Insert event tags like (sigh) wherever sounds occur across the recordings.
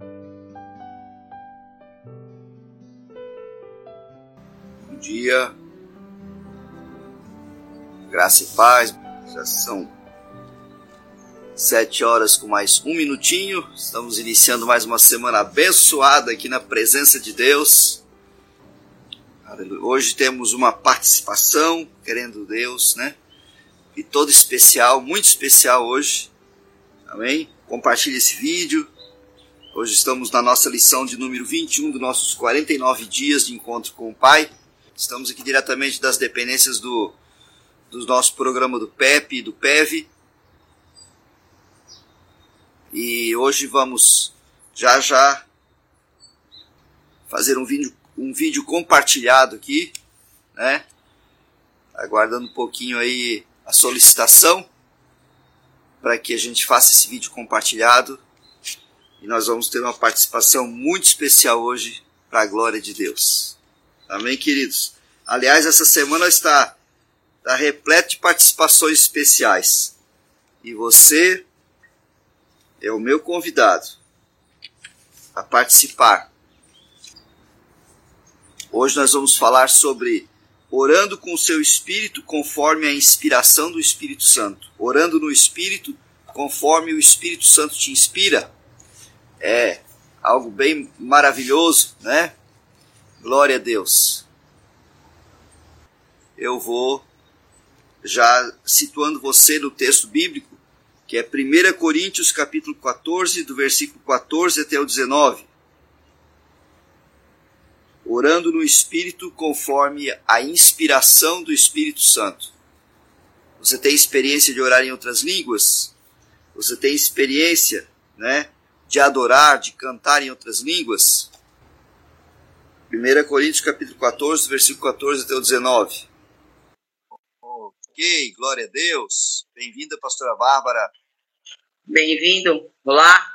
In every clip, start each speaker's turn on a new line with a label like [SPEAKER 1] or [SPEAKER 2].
[SPEAKER 1] Bom dia, graça e paz. Já são sete horas com mais um minutinho. Estamos iniciando mais uma semana abençoada aqui na presença de Deus. Hoje temos uma participação, querendo Deus, né? E todo especial, muito especial hoje. Amém? Compartilhe esse vídeo. Hoje estamos na nossa lição de número 21 dos nossos 49 dias de encontro com o Pai. Estamos aqui diretamente das dependências do, do nosso programa do PEP e do PEV. E hoje vamos já já fazer um vídeo, um vídeo compartilhado aqui, né? Aguardando um pouquinho aí a solicitação para que a gente faça esse vídeo compartilhado. E nós vamos ter uma participação muito especial hoje para a glória de Deus. Amém, queridos? Aliás, essa semana está, está repleta de participações especiais. E você é o meu convidado a participar. Hoje nós vamos falar sobre orando com o seu espírito conforme a inspiração do Espírito Santo. Orando no espírito conforme o Espírito Santo te inspira. É algo bem maravilhoso, né? Glória a Deus. Eu vou já situando você no texto bíblico, que é 1 Coríntios capítulo 14, do versículo 14 até o 19 orando no Espírito conforme a inspiração do Espírito Santo. Você tem experiência de orar em outras línguas? Você tem experiência, né, de adorar, de cantar em outras línguas? 1 Coríntios capítulo 14, versículo 14 até o 19. Ok, glória a Deus. Bem-vinda, pastora Bárbara.
[SPEAKER 2] Bem-vindo. Olá,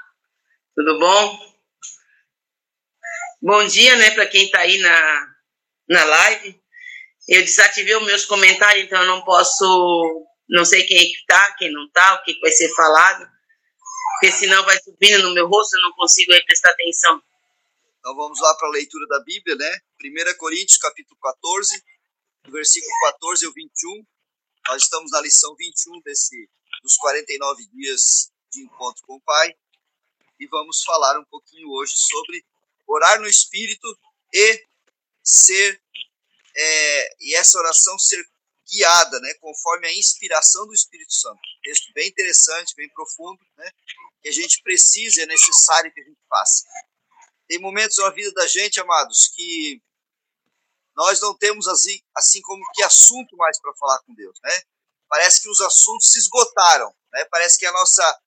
[SPEAKER 2] tudo bom? Bom dia, né, para quem está aí na, na live. Eu desativei os meus comentários, então eu não posso, não sei quem é que está, quem não está, o que vai ser falado, porque senão vai subindo no meu rosto, eu não consigo aí prestar atenção.
[SPEAKER 1] Então vamos lá para a leitura da Bíblia, né? 1 Coríntios, capítulo 14, versículo 14 ao 21. Nós estamos na lição 21 desse, dos 49 dias de encontro com o Pai. E vamos falar um pouquinho hoje sobre orar no Espírito e ser é, e essa oração ser guiada, né, conforme a inspiração do Espírito Santo. Texto bem interessante, bem profundo, né, que a gente precisa, é necessário que a gente faça. Tem momentos na vida da gente, amados, que nós não temos assim, assim como que assunto mais para falar com Deus, né? Parece que os assuntos se esgotaram, né? Parece que a nossa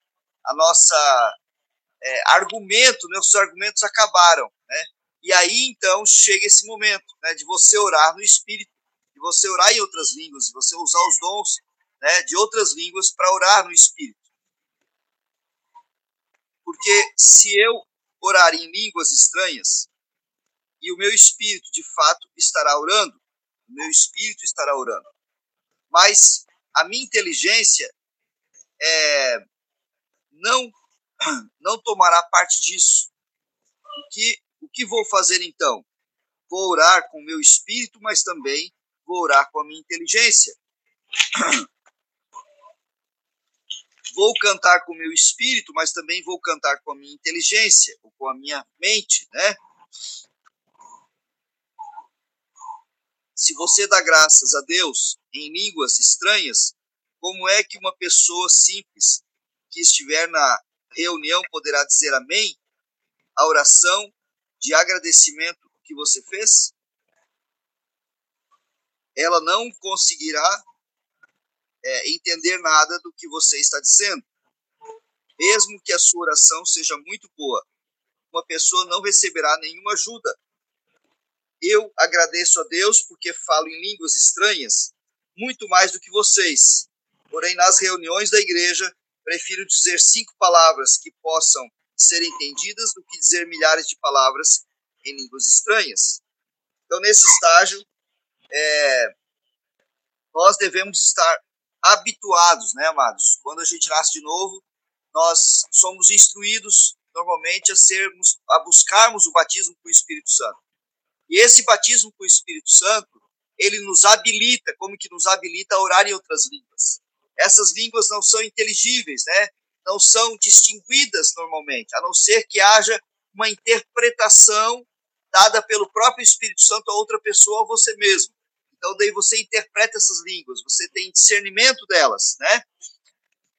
[SPEAKER 1] a nossa é, argumento, né, os argumentos acabaram, né? E aí então chega esse momento, né, de você orar no Espírito, de você orar em outras línguas, de você usar os dons, né, de outras línguas para orar no Espírito. Porque se eu orar em línguas estranhas e o meu espírito de fato estará orando, o meu espírito estará orando, mas a minha inteligência é, não (clears throat) não tomará parte disso. O que, o que vou fazer então? Vou orar com o meu espírito, mas também vou orar com a minha inteligência. (clears throat) Vou cantar com o meu espírito, mas também vou cantar com a minha inteligência, ou com a minha mente, né? Se você dá graças a Deus em línguas estranhas, como é que uma pessoa simples que estiver na reunião poderá dizer amém à oração de agradecimento que você fez? Ela não conseguirá é, entender nada do que você está dizendo. Mesmo que a sua oração seja muito boa, uma pessoa não receberá nenhuma ajuda. Eu agradeço a Deus porque falo em línguas estranhas muito mais do que vocês. Porém, nas reuniões da igreja, prefiro dizer cinco palavras que possam ser entendidas do que dizer milhares de palavras em línguas estranhas. Então, nesse estágio, é, nós devemos estar habituados, né, amados? Quando a gente nasce de novo, nós somos instruídos normalmente a sermos, a buscarmos o batismo com o Espírito Santo. E esse batismo com o Espírito Santo, ele nos habilita, como que nos habilita a orar em outras línguas. Essas línguas não são inteligíveis, né? Não são distinguidas normalmente, a não ser que haja uma interpretação dada pelo próprio Espírito Santo a outra pessoa a você mesmo. Então daí você interpreta essas línguas, você tem discernimento delas, né?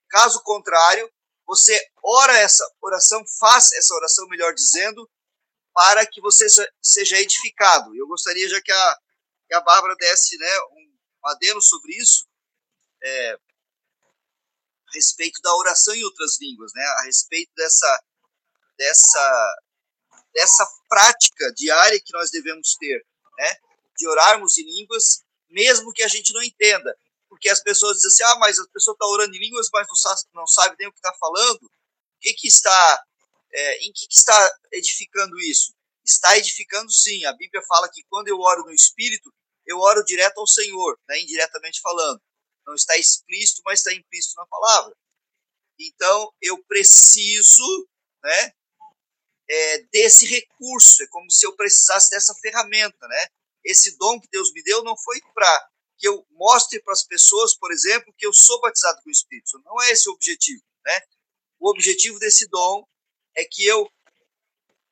[SPEAKER 1] Caso contrário, você ora essa oração, faça essa oração, melhor dizendo, para que você seja edificado. Eu gostaria já que a, que a Bárbara desse né, um adeno sobre isso, é, a respeito da oração em outras línguas, né, a respeito dessa, dessa, dessa prática diária que nós devemos ter, né, de orarmos em línguas, mesmo que a gente não entenda. Porque as pessoas dizem assim, ah, mas a pessoa está orando em línguas, mas não sabe, não sabe nem o que está falando. O que, que está, é, em que, que está edificando isso? Está edificando sim. A Bíblia fala que quando eu oro no Espírito, eu oro direto ao Senhor, né, indiretamente falando. Não está explícito, mas está implícito na palavra. Então, eu preciso né, é, desse recurso. É como se eu precisasse dessa ferramenta. Né? Esse dom que Deus me deu não foi para que eu mostre para as pessoas, por exemplo, que eu sou batizado com o Espírito. Não é esse o objetivo. Né? O objetivo desse dom é que eu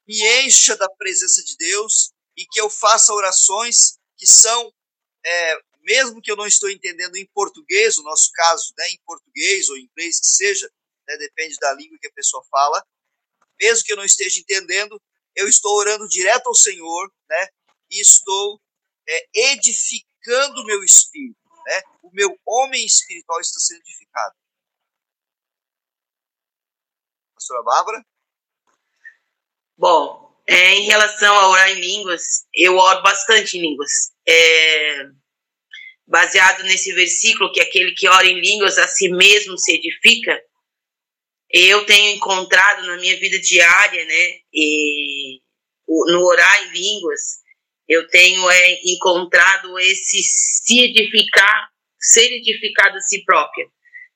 [SPEAKER 1] me encha da presença de Deus e que eu faça orações que são, é, mesmo que eu não estou entendendo em português, no nosso caso, né, em português ou em inglês que seja, né, depende da língua que a pessoa fala, mesmo que eu não esteja entendendo, eu estou orando direto ao Senhor, né, e estou é, edificando o meu espírito, né, o meu homem espiritual está sendo edificado. Pastora Bárbara?
[SPEAKER 2] Bom, é, em relação a orar em línguas, eu oro bastante em línguas. É, baseado nesse versículo, que aquele que ora em línguas a si mesmo se edifica, eu tenho encontrado na minha vida diária, né, e, no orar em línguas, eu tenho é, encontrado esse se edificar, ser edificado a si própria.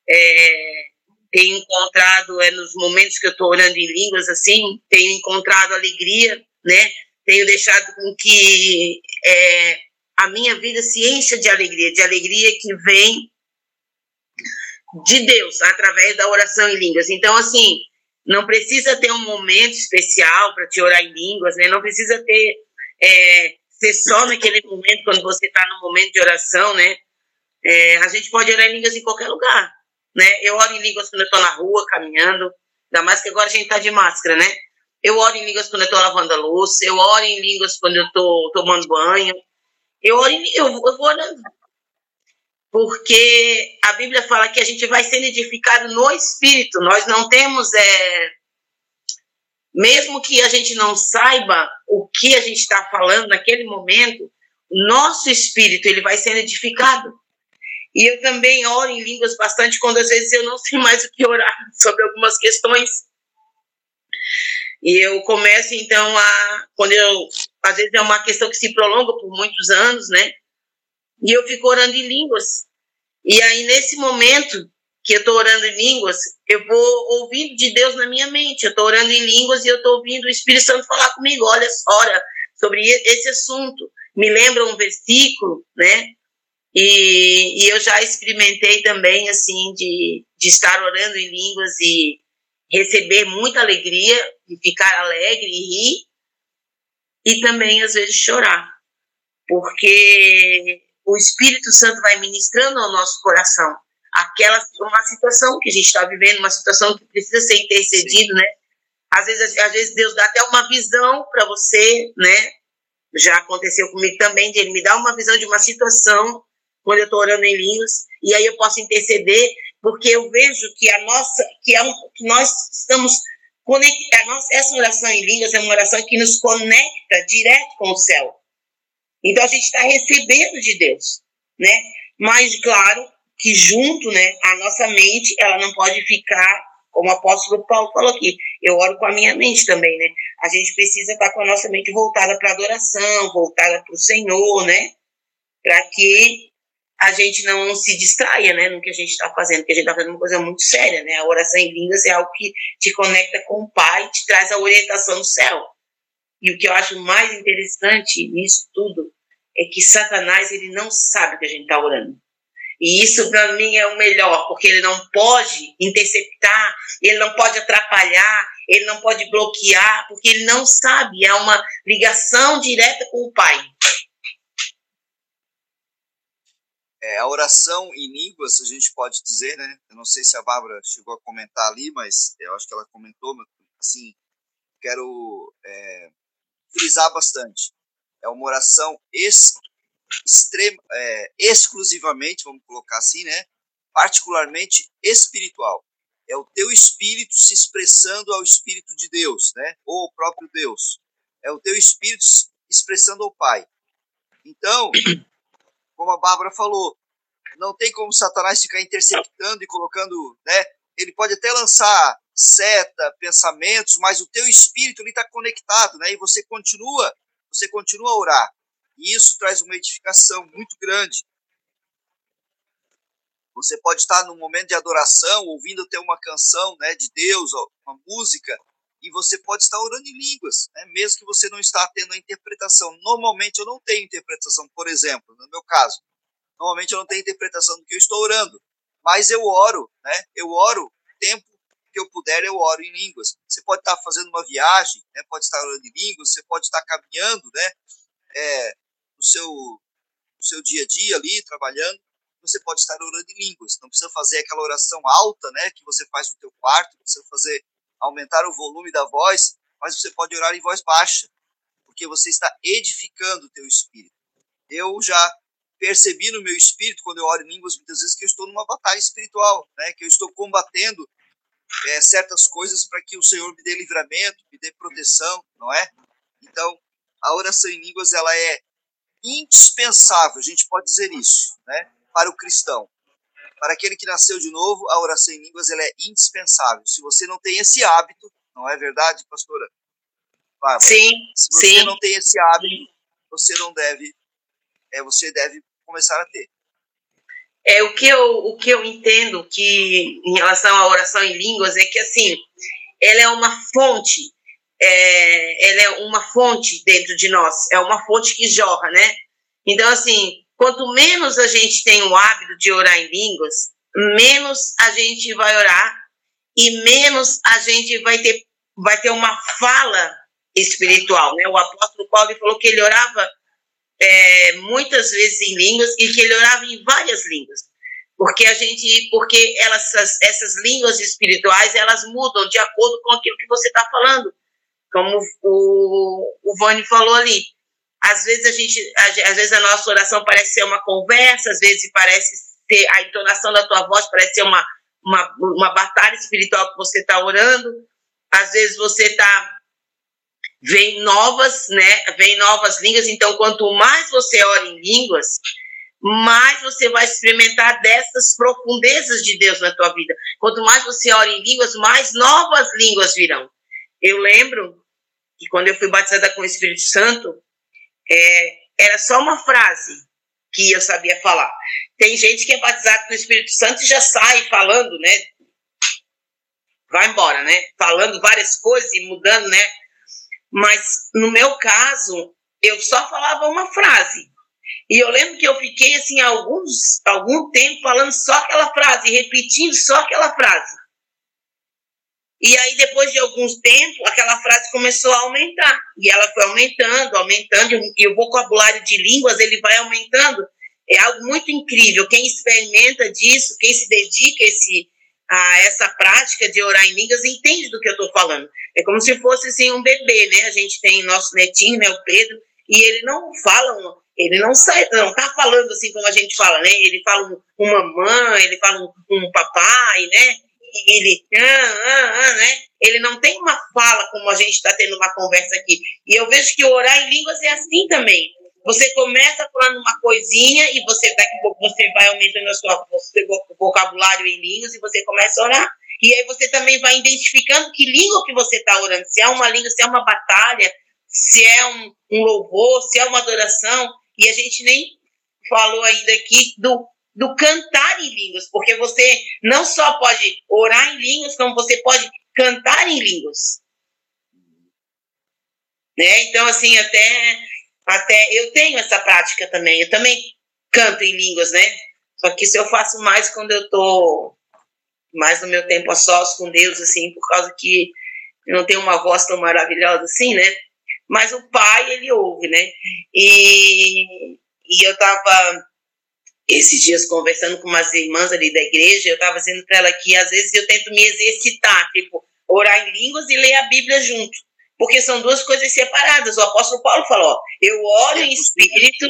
[SPEAKER 2] É, tenho encontrado é, nos momentos que eu estou orando em línguas assim, tenho encontrado alegria, né? Tenho deixado com que é, a minha vida se encha de alegria, de alegria que vem de Deus através da oração em línguas. Então, assim, não precisa ter um momento especial para te orar em línguas, né? Não precisa ter é, ser só naquele momento quando você está no momento de oração, né? É, a gente pode orar em línguas em qualquer lugar né? Eu oro em línguas quando eu estou na rua, caminhando, ainda mais que agora a gente está de máscara, né? Eu oro em línguas quando eu estou lavando a louça, eu oro em línguas quando eu estou tomando banho, eu oro em, eu, eu vou orando. Porque a Bíblia fala que a gente vai sendo edificado no Espírito, nós não temos, é, mesmo que a gente não saiba o que a gente está falando naquele momento, nosso espírito ele vai sendo edificado. E eu também oro em línguas bastante quando às vezes eu não sei mais o que orar (laughs) sobre algumas questões. E eu começo então a quando eu às vezes é uma questão que se prolonga por muitos anos, né? E eu fico orando em línguas. E aí nesse momento que eu estou orando em línguas, eu vou ouvindo de Deus na minha mente. Eu estou orando em línguas e eu estou ouvindo o Espírito Santo falar comigo. Olha, ora sobre esse assunto. Me lembra um versículo, né? E, e, eu já experimentei também, assim, de, de estar orando em línguas e receber muita alegria, e ficar alegre e rir, e também, às vezes, chorar. Porque o Espírito Santo vai ministrando ao nosso coração aquela uma situação que a gente está vivendo, uma situação que precisa ser intercedido, Sim. né? Às vezes, às vezes Deus dá até uma visão para você, né? Já aconteceu comigo também, de Ele me dar uma visão de uma situação quando eu estou orando em línguas, e aí eu posso interceder, porque eu vejo que a nossa, que, é um, que nós estamos conectados, essa oração em línguas é uma oração que nos conecta direto com o céu. Então a gente está recebendo de Deus, né? Mas claro que junto, né, a nossa mente, ela não pode ficar, como o apóstolo Paulo falou aqui, eu oro com a minha mente também, né? A gente precisa estar com a nossa mente voltada para a adoração, voltada para o Senhor, né? Para que a gente não se distraia, né, no que a gente está fazendo, porque a gente está fazendo uma coisa muito séria, né? A oração em línguas é algo que te conecta com o Pai, te traz a orientação do céu. E o que eu acho mais interessante nisso tudo é que Satanás ele não sabe que a gente está orando. E isso para mim é o melhor, porque ele não pode interceptar, ele não pode atrapalhar, ele não pode bloquear, porque ele não sabe, é uma ligação direta com o Pai.
[SPEAKER 1] É, a oração em línguas, a gente pode dizer, né? Eu não sei se a Bárbara chegou a comentar ali, mas eu acho que ela comentou, assim, quero é, frisar bastante. É uma oração extrema, é, exclusivamente, vamos colocar assim, né? Particularmente espiritual. É o teu espírito se expressando ao Espírito de Deus, né? Ou ao próprio Deus. É o teu espírito se expressando ao Pai. Então, (coughs) como a Bárbara falou, não tem como Satanás ficar interceptando e colocando, né? Ele pode até lançar seta, pensamentos, mas o teu espírito está conectado, né? E você continua, você continua a orar. E isso traz uma edificação muito grande. Você pode estar num momento de adoração, ouvindo até uma canção, né, de Deus, uma música, e você pode estar orando em línguas, né? mesmo que você não está tendo a interpretação. Normalmente eu não tenho interpretação, por exemplo, no meu caso. Normalmente eu não tenho interpretação do que eu estou orando, mas eu oro, né? Eu oro o tempo que eu puder, eu oro em línguas. Você pode estar fazendo uma viagem, né? Pode estar orando em línguas, você pode estar caminhando, né? É, no seu no seu dia a dia ali, trabalhando, você pode estar orando em línguas. Não precisa fazer aquela oração alta, né, que você faz no teu quarto, não precisa fazer aumentar o volume da voz, mas você pode orar em voz baixa, porque você está edificando o teu espírito. Eu já percebi no meu espírito, quando eu oro em línguas, muitas vezes, que eu estou numa batalha espiritual, né? que eu estou combatendo é, certas coisas para que o Senhor me dê livramento, me dê proteção, não é? Então, a oração em línguas ela é indispensável, a gente pode dizer isso, né? para o cristão. Para aquele que nasceu de novo, a oração em línguas ela é indispensável. Se você não tem esse hábito, não é verdade, pastora?
[SPEAKER 2] Bárbara? Sim,
[SPEAKER 1] Se você sim. não tem esse hábito, você não deve, é, você deve começar a ter.
[SPEAKER 2] É o que eu o que eu entendo que em relação à oração em línguas é que assim ela é uma fonte, é, ela é uma fonte dentro de nós, é uma fonte que jorra, né? Então assim Quanto menos a gente tem o hábito de orar em línguas, menos a gente vai orar e menos a gente vai ter, vai ter uma fala espiritual. Né? O apóstolo Paulo falou que ele orava é, muitas vezes em línguas e que ele orava em várias línguas. Porque a gente, porque elas, essas, essas línguas espirituais, elas mudam de acordo com aquilo que você está falando. Como o, o Vani falou ali. Às vezes a gente, às vezes a nossa oração parece ser uma conversa, às vezes parece ser a entonação da tua voz parece ser uma uma, uma batalha espiritual que você está orando. Às vezes você está vem novas, né? Vem novas línguas. Então, quanto mais você ora em línguas, mais você vai experimentar dessas profundezas de Deus na tua vida. Quanto mais você ora em línguas, mais novas línguas virão. Eu lembro que quando eu fui batizada com o Espírito Santo, é, era só uma frase que eu sabia falar. Tem gente que é batizado com o Espírito Santo e já sai falando, né? Vai embora, né? Falando várias coisas e mudando, né? Mas no meu caso, eu só falava uma frase. E eu lembro que eu fiquei assim alguns algum tempo falando só aquela frase, repetindo só aquela frase. E aí, depois de alguns tempos, aquela frase começou a aumentar. E ela foi aumentando, aumentando, e o vocabulário de línguas ele vai aumentando. É algo muito incrível. Quem experimenta disso, quem se dedica a, esse, a essa prática de orar em línguas, entende do que eu estou falando. É como se fosse assim, um bebê, né? A gente tem nosso netinho, né, o Pedro, e ele não fala, ele não sai, não tá falando assim como a gente fala, né? Ele fala um, um mamãe, ele fala um, um papai, né? Ele, ah, ah, ah, né? Ele não tem uma fala como a gente está tendo uma conversa aqui. E eu vejo que orar em línguas é assim também. Você começa falando uma coisinha e você a pouco você vai aumentando a sua vocabulário em línguas e você começa a orar. E aí você também vai identificando que língua que você está orando. Se é uma língua, se é uma batalha, se é um, um louvor, se é uma adoração. E a gente nem falou ainda aqui do do cantar em línguas, porque você não só pode orar em línguas, como você pode cantar em línguas. Né? Então, assim, até, até eu tenho essa prática também. Eu também canto em línguas, né? Só que isso eu faço mais quando eu tô mais no meu tempo a sós com Deus, assim, por causa que eu não tenho uma voz tão maravilhosa assim, né? Mas o pai, ele ouve, né? E, e eu tava esses dias conversando com umas irmãs ali da igreja, eu tava dizendo para ela que às vezes eu tento me exercitar, tipo, orar em línguas e ler a Bíblia junto. Porque são duas coisas separadas. O apóstolo Paulo falou: eu oro em espírito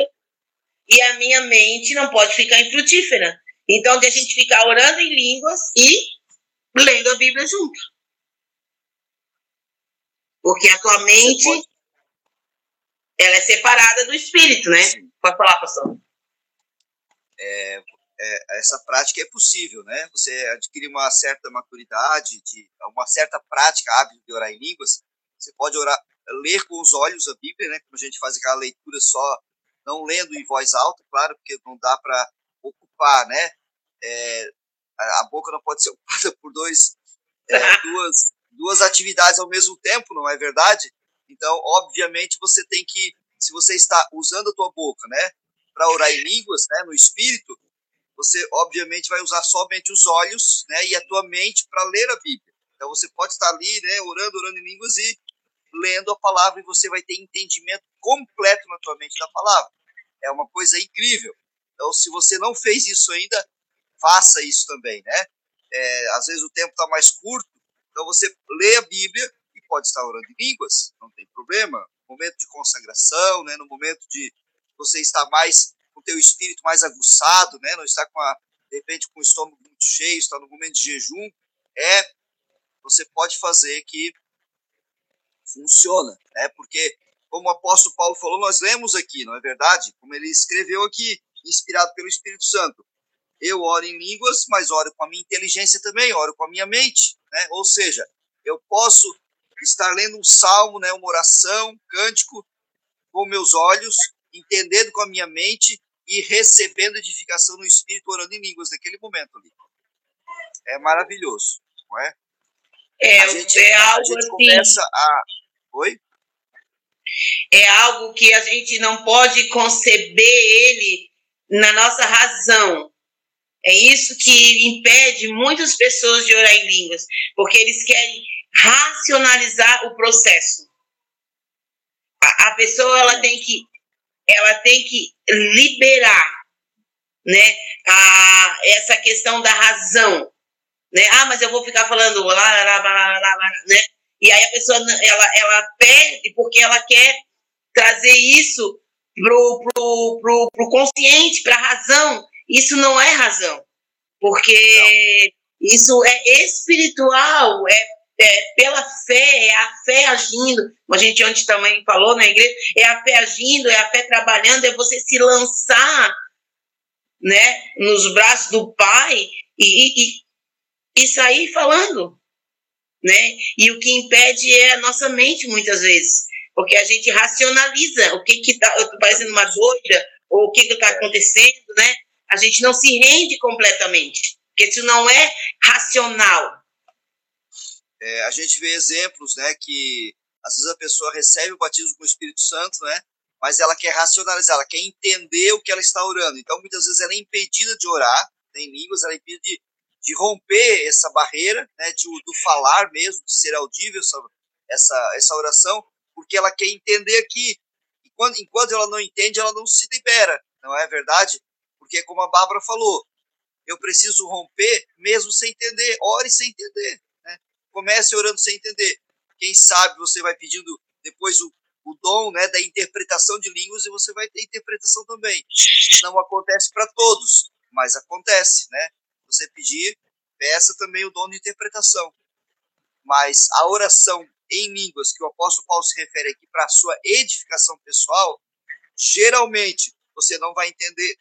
[SPEAKER 2] e a minha mente não pode ficar infrutífera. Então, de a gente ficar orando em línguas e lendo a Bíblia junto. Porque a tua mente, ela é separada do espírito, né? Pode falar, pastor.
[SPEAKER 1] É, é, essa prática é possível, né? Você adquire uma certa maturidade, de uma certa prática hábil de orar em línguas. Você pode orar, ler com os olhos a Bíblia, né? Como a gente faz aquela leitura só, não lendo em voz alta, claro, porque não dá para ocupar, né? É, a boca não pode ser ocupada (laughs) por dois, é, duas, duas atividades ao mesmo tempo, não é verdade? Então, obviamente, você tem que, se você está usando a tua boca, né, para orar em línguas, né, no espírito, você obviamente vai usar somente os olhos, né, e a tua mente para ler a Bíblia. Então, você pode estar ali, né, orando, orando em línguas e lendo a palavra e você vai ter entendimento completo na tua mente da palavra. É uma coisa incrível. Então, se você não fez isso ainda, faça isso também, né? É, às vezes o tempo está mais curto, então você lê a Bíblia e pode estar orando em línguas, não tem problema. No momento de consagração, né? No momento de você estar mais com o teu espírito mais aguçado, né? Não estar com a, de repente com o estômago muito cheio, está no momento de jejum, é você pode fazer que funciona, né? Porque como o apóstolo Paulo falou, nós lemos aqui, não é verdade? Como ele escreveu aqui, inspirado pelo Espírito Santo. Eu oro em línguas, mas oro com a minha inteligência também, oro com a minha mente, né? Ou seja, eu posso estar lendo um salmo, né, uma oração, um cântico com meus olhos, entendendo com a minha mente e recebendo edificação no espírito orando em línguas naquele momento ali. É maravilhoso, não é?
[SPEAKER 2] É, a gente, é algo a gente assim,
[SPEAKER 1] começa a Oi?
[SPEAKER 2] É algo que a gente não pode conceber ele na nossa razão, é isso que impede muitas pessoas de orar em línguas, porque eles querem racionalizar o processo. A, a pessoa ela tem que ela tem que liberar, né, a, essa questão da razão, né? Ah, mas eu vou ficar falando lá, lá, lá, lá, né? E aí a pessoa ela ela perde porque ela quer trazer isso pro pro, pro, pro consciente, para a razão. Isso não é razão, porque não. isso é espiritual, é, é, pela fé, é a fé agindo, como a gente ontem também falou na igreja, é a fé agindo, é a fé trabalhando, é você se lançar né, nos braços do Pai e, e, e sair falando. Né? E o que impede é a nossa mente, muitas vezes, porque a gente racionaliza o que está, eu estou parecendo uma doida, ou o que está acontecendo, né? A gente não se rende completamente, porque isso não é racional.
[SPEAKER 1] É, a gente vê exemplos, né, que às vezes a pessoa recebe o batismo com o Espírito Santo, né, mas ela quer racionalizar, ela quer entender o que ela está orando. Então, muitas vezes ela é impedida de orar em línguas, ela é impedida de, de romper essa barreira, né, de, do falar mesmo, de ser audível essa, essa, essa oração, porque ela quer entender aqui. Enquanto, enquanto ela não entende, ela não se libera, não é verdade? Porque, como a Bárbara falou, eu preciso romper mesmo sem entender. Ore sem entender. Comece orando sem entender. Quem sabe você vai pedindo depois o, o dom né, da interpretação de línguas e você vai ter interpretação também. Não acontece para todos, mas acontece. Né? Você pedir, peça também o dom de interpretação. Mas a oração em línguas que o apóstolo Paulo se refere aqui para a sua edificação pessoal, geralmente você não vai entender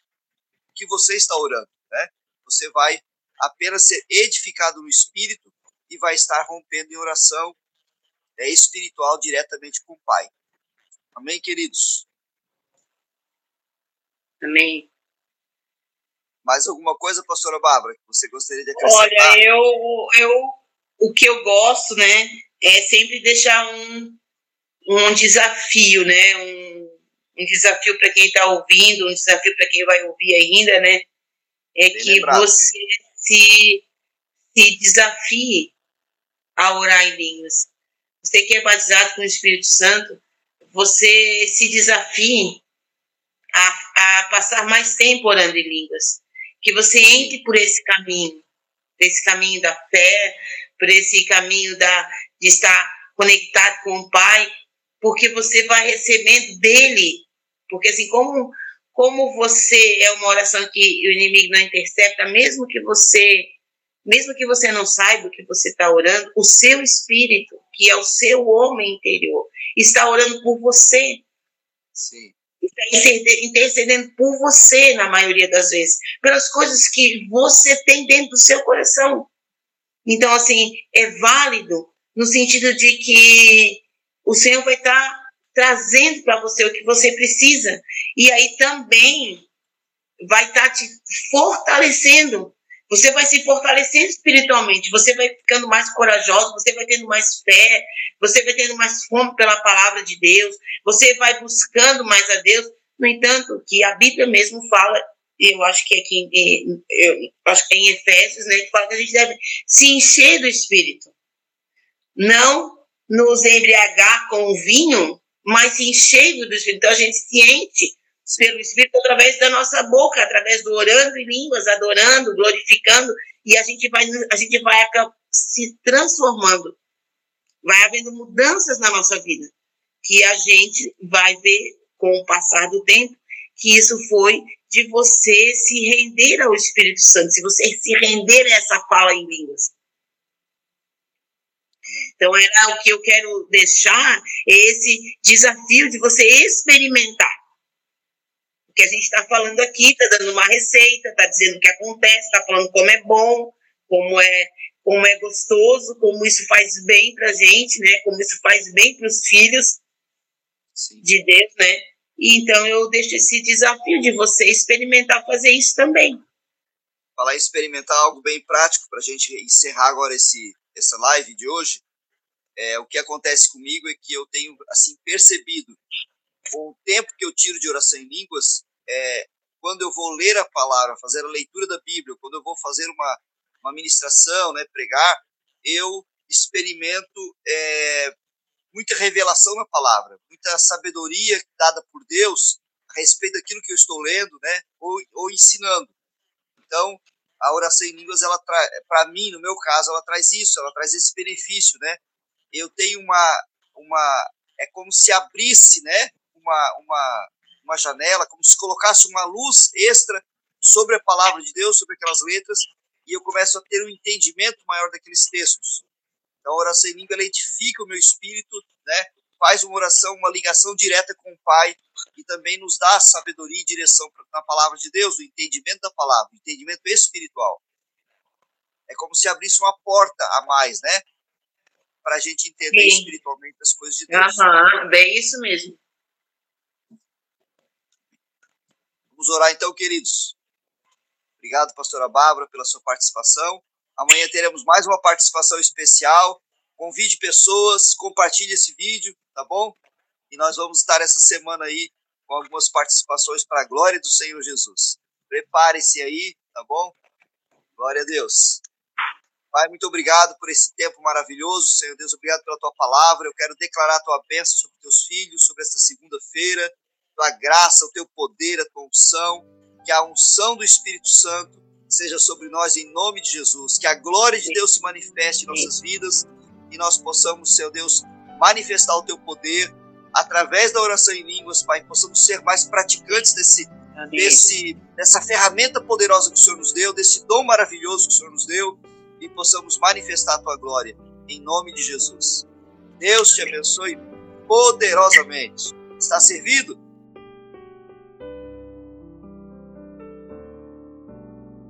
[SPEAKER 1] que você está orando, né? Você vai apenas ser edificado no espírito e vai estar rompendo em oração é, espiritual diretamente com o Pai. Amém, queridos?
[SPEAKER 2] Amém.
[SPEAKER 1] Mais alguma coisa, pastora Bárbara, que você gostaria de acrescentar?
[SPEAKER 2] Olha, eu, eu, o que eu gosto, né, é sempre deixar um, um desafio, né, um, um desafio para quem está ouvindo, um desafio para quem vai ouvir ainda, né, é Bem que lembrado. você se, se desafie a orar em línguas. Você que é batizado com o Espírito Santo, você se desafie a, a passar mais tempo orando em línguas que você entre por esse caminho, esse caminho da fé, por esse caminho da, de estar conectado com o Pai, porque você vai recebendo dele. Porque assim, como, como você é uma oração que o inimigo não intercepta, mesmo que você mesmo que você não saiba o que você está orando, o seu espírito, que é o seu homem interior, está orando por você. Sim está intercedendo por você, na maioria das vezes, pelas coisas que você tem dentro do seu coração. Então, assim, é válido no sentido de que o Senhor vai estar trazendo para você o que você precisa. E aí também vai estar te fortalecendo você vai se fortalecendo espiritualmente, você vai ficando mais corajoso, você vai tendo mais fé, você vai tendo mais fome pela palavra de Deus, você vai buscando mais a Deus. No entanto, que a Bíblia mesmo fala, eu acho que aqui em, eu acho que é em Efésios, né, que fala que a gente deve se encher do Espírito. Não nos embriagar com o vinho, mas se encher do Espírito. Então a gente se enche pelo Espírito através da nossa boca, através do orando em línguas, adorando, glorificando, e a gente vai, a gente vai se transformando. Vai havendo mudanças na nossa vida, que a gente vai ver com o passar do tempo, que isso foi de você se render ao Espírito Santo, se você se render a essa fala em línguas. Então, era o que eu quero deixar, esse desafio de você experimentar o que a gente está falando aqui, está dando uma receita, está dizendo o que acontece, está falando como é bom, como é, como é gostoso, como isso faz bem para a gente, né? Como isso faz bem para os filhos de Deus, né? E então eu deixo esse desafio de você experimentar fazer isso também.
[SPEAKER 1] Falar experimentar algo bem prático para a gente encerrar agora esse essa live de hoje. É, o que acontece comigo é que eu tenho assim percebido o tempo que eu tiro de oração em línguas é quando eu vou ler a palavra, fazer a leitura da Bíblia, quando eu vou fazer uma, uma ministração, né, pregar, eu experimento é, muita revelação na palavra, muita sabedoria dada por Deus a respeito daquilo que eu estou lendo, né, ou, ou ensinando. Então, a oração em línguas, ela para mim, no meu caso, ela traz isso, ela traz esse benefício, né? Eu tenho uma, uma, é como se abrisse, né, uma, uma, uma janela, como se colocasse uma luz extra sobre a palavra de Deus, sobre aquelas letras, e eu começo a ter um entendimento maior daqueles textos. Então, a oração em língua edifica o meu espírito, né? faz uma oração, uma ligação direta com o Pai e também nos dá sabedoria e direção na palavra de Deus, o entendimento da palavra, o entendimento espiritual. É como se abrisse uma porta a mais, né? Para a gente entender Sim. espiritualmente as coisas de Deus.
[SPEAKER 2] Aham, bem isso mesmo.
[SPEAKER 1] Vamos orar então, queridos. Obrigado, pastora Bárbara, pela sua participação. Amanhã teremos mais uma participação especial. Convide pessoas, compartilhe esse vídeo, tá bom? E nós vamos estar essa semana aí com algumas participações para a glória do Senhor Jesus. Prepare-se aí, tá bom? Glória a Deus. Pai, muito obrigado por esse tempo maravilhoso, Senhor Deus, obrigado pela tua palavra. Eu quero declarar a tua bênção sobre teus filhos, sobre esta segunda-feira tua graça, o teu poder, a tua unção, que a unção do Espírito Santo seja sobre nós em nome de Jesus, que a glória de Deus se manifeste em nossas vidas e nós possamos, Senhor Deus, manifestar o teu poder através da oração em línguas, Pai, possamos ser mais praticantes desse, desse, dessa ferramenta poderosa que o Senhor nos deu, desse dom maravilhoso que o Senhor nos deu e possamos manifestar a tua glória em nome de Jesus. Deus te abençoe poderosamente. Está servido?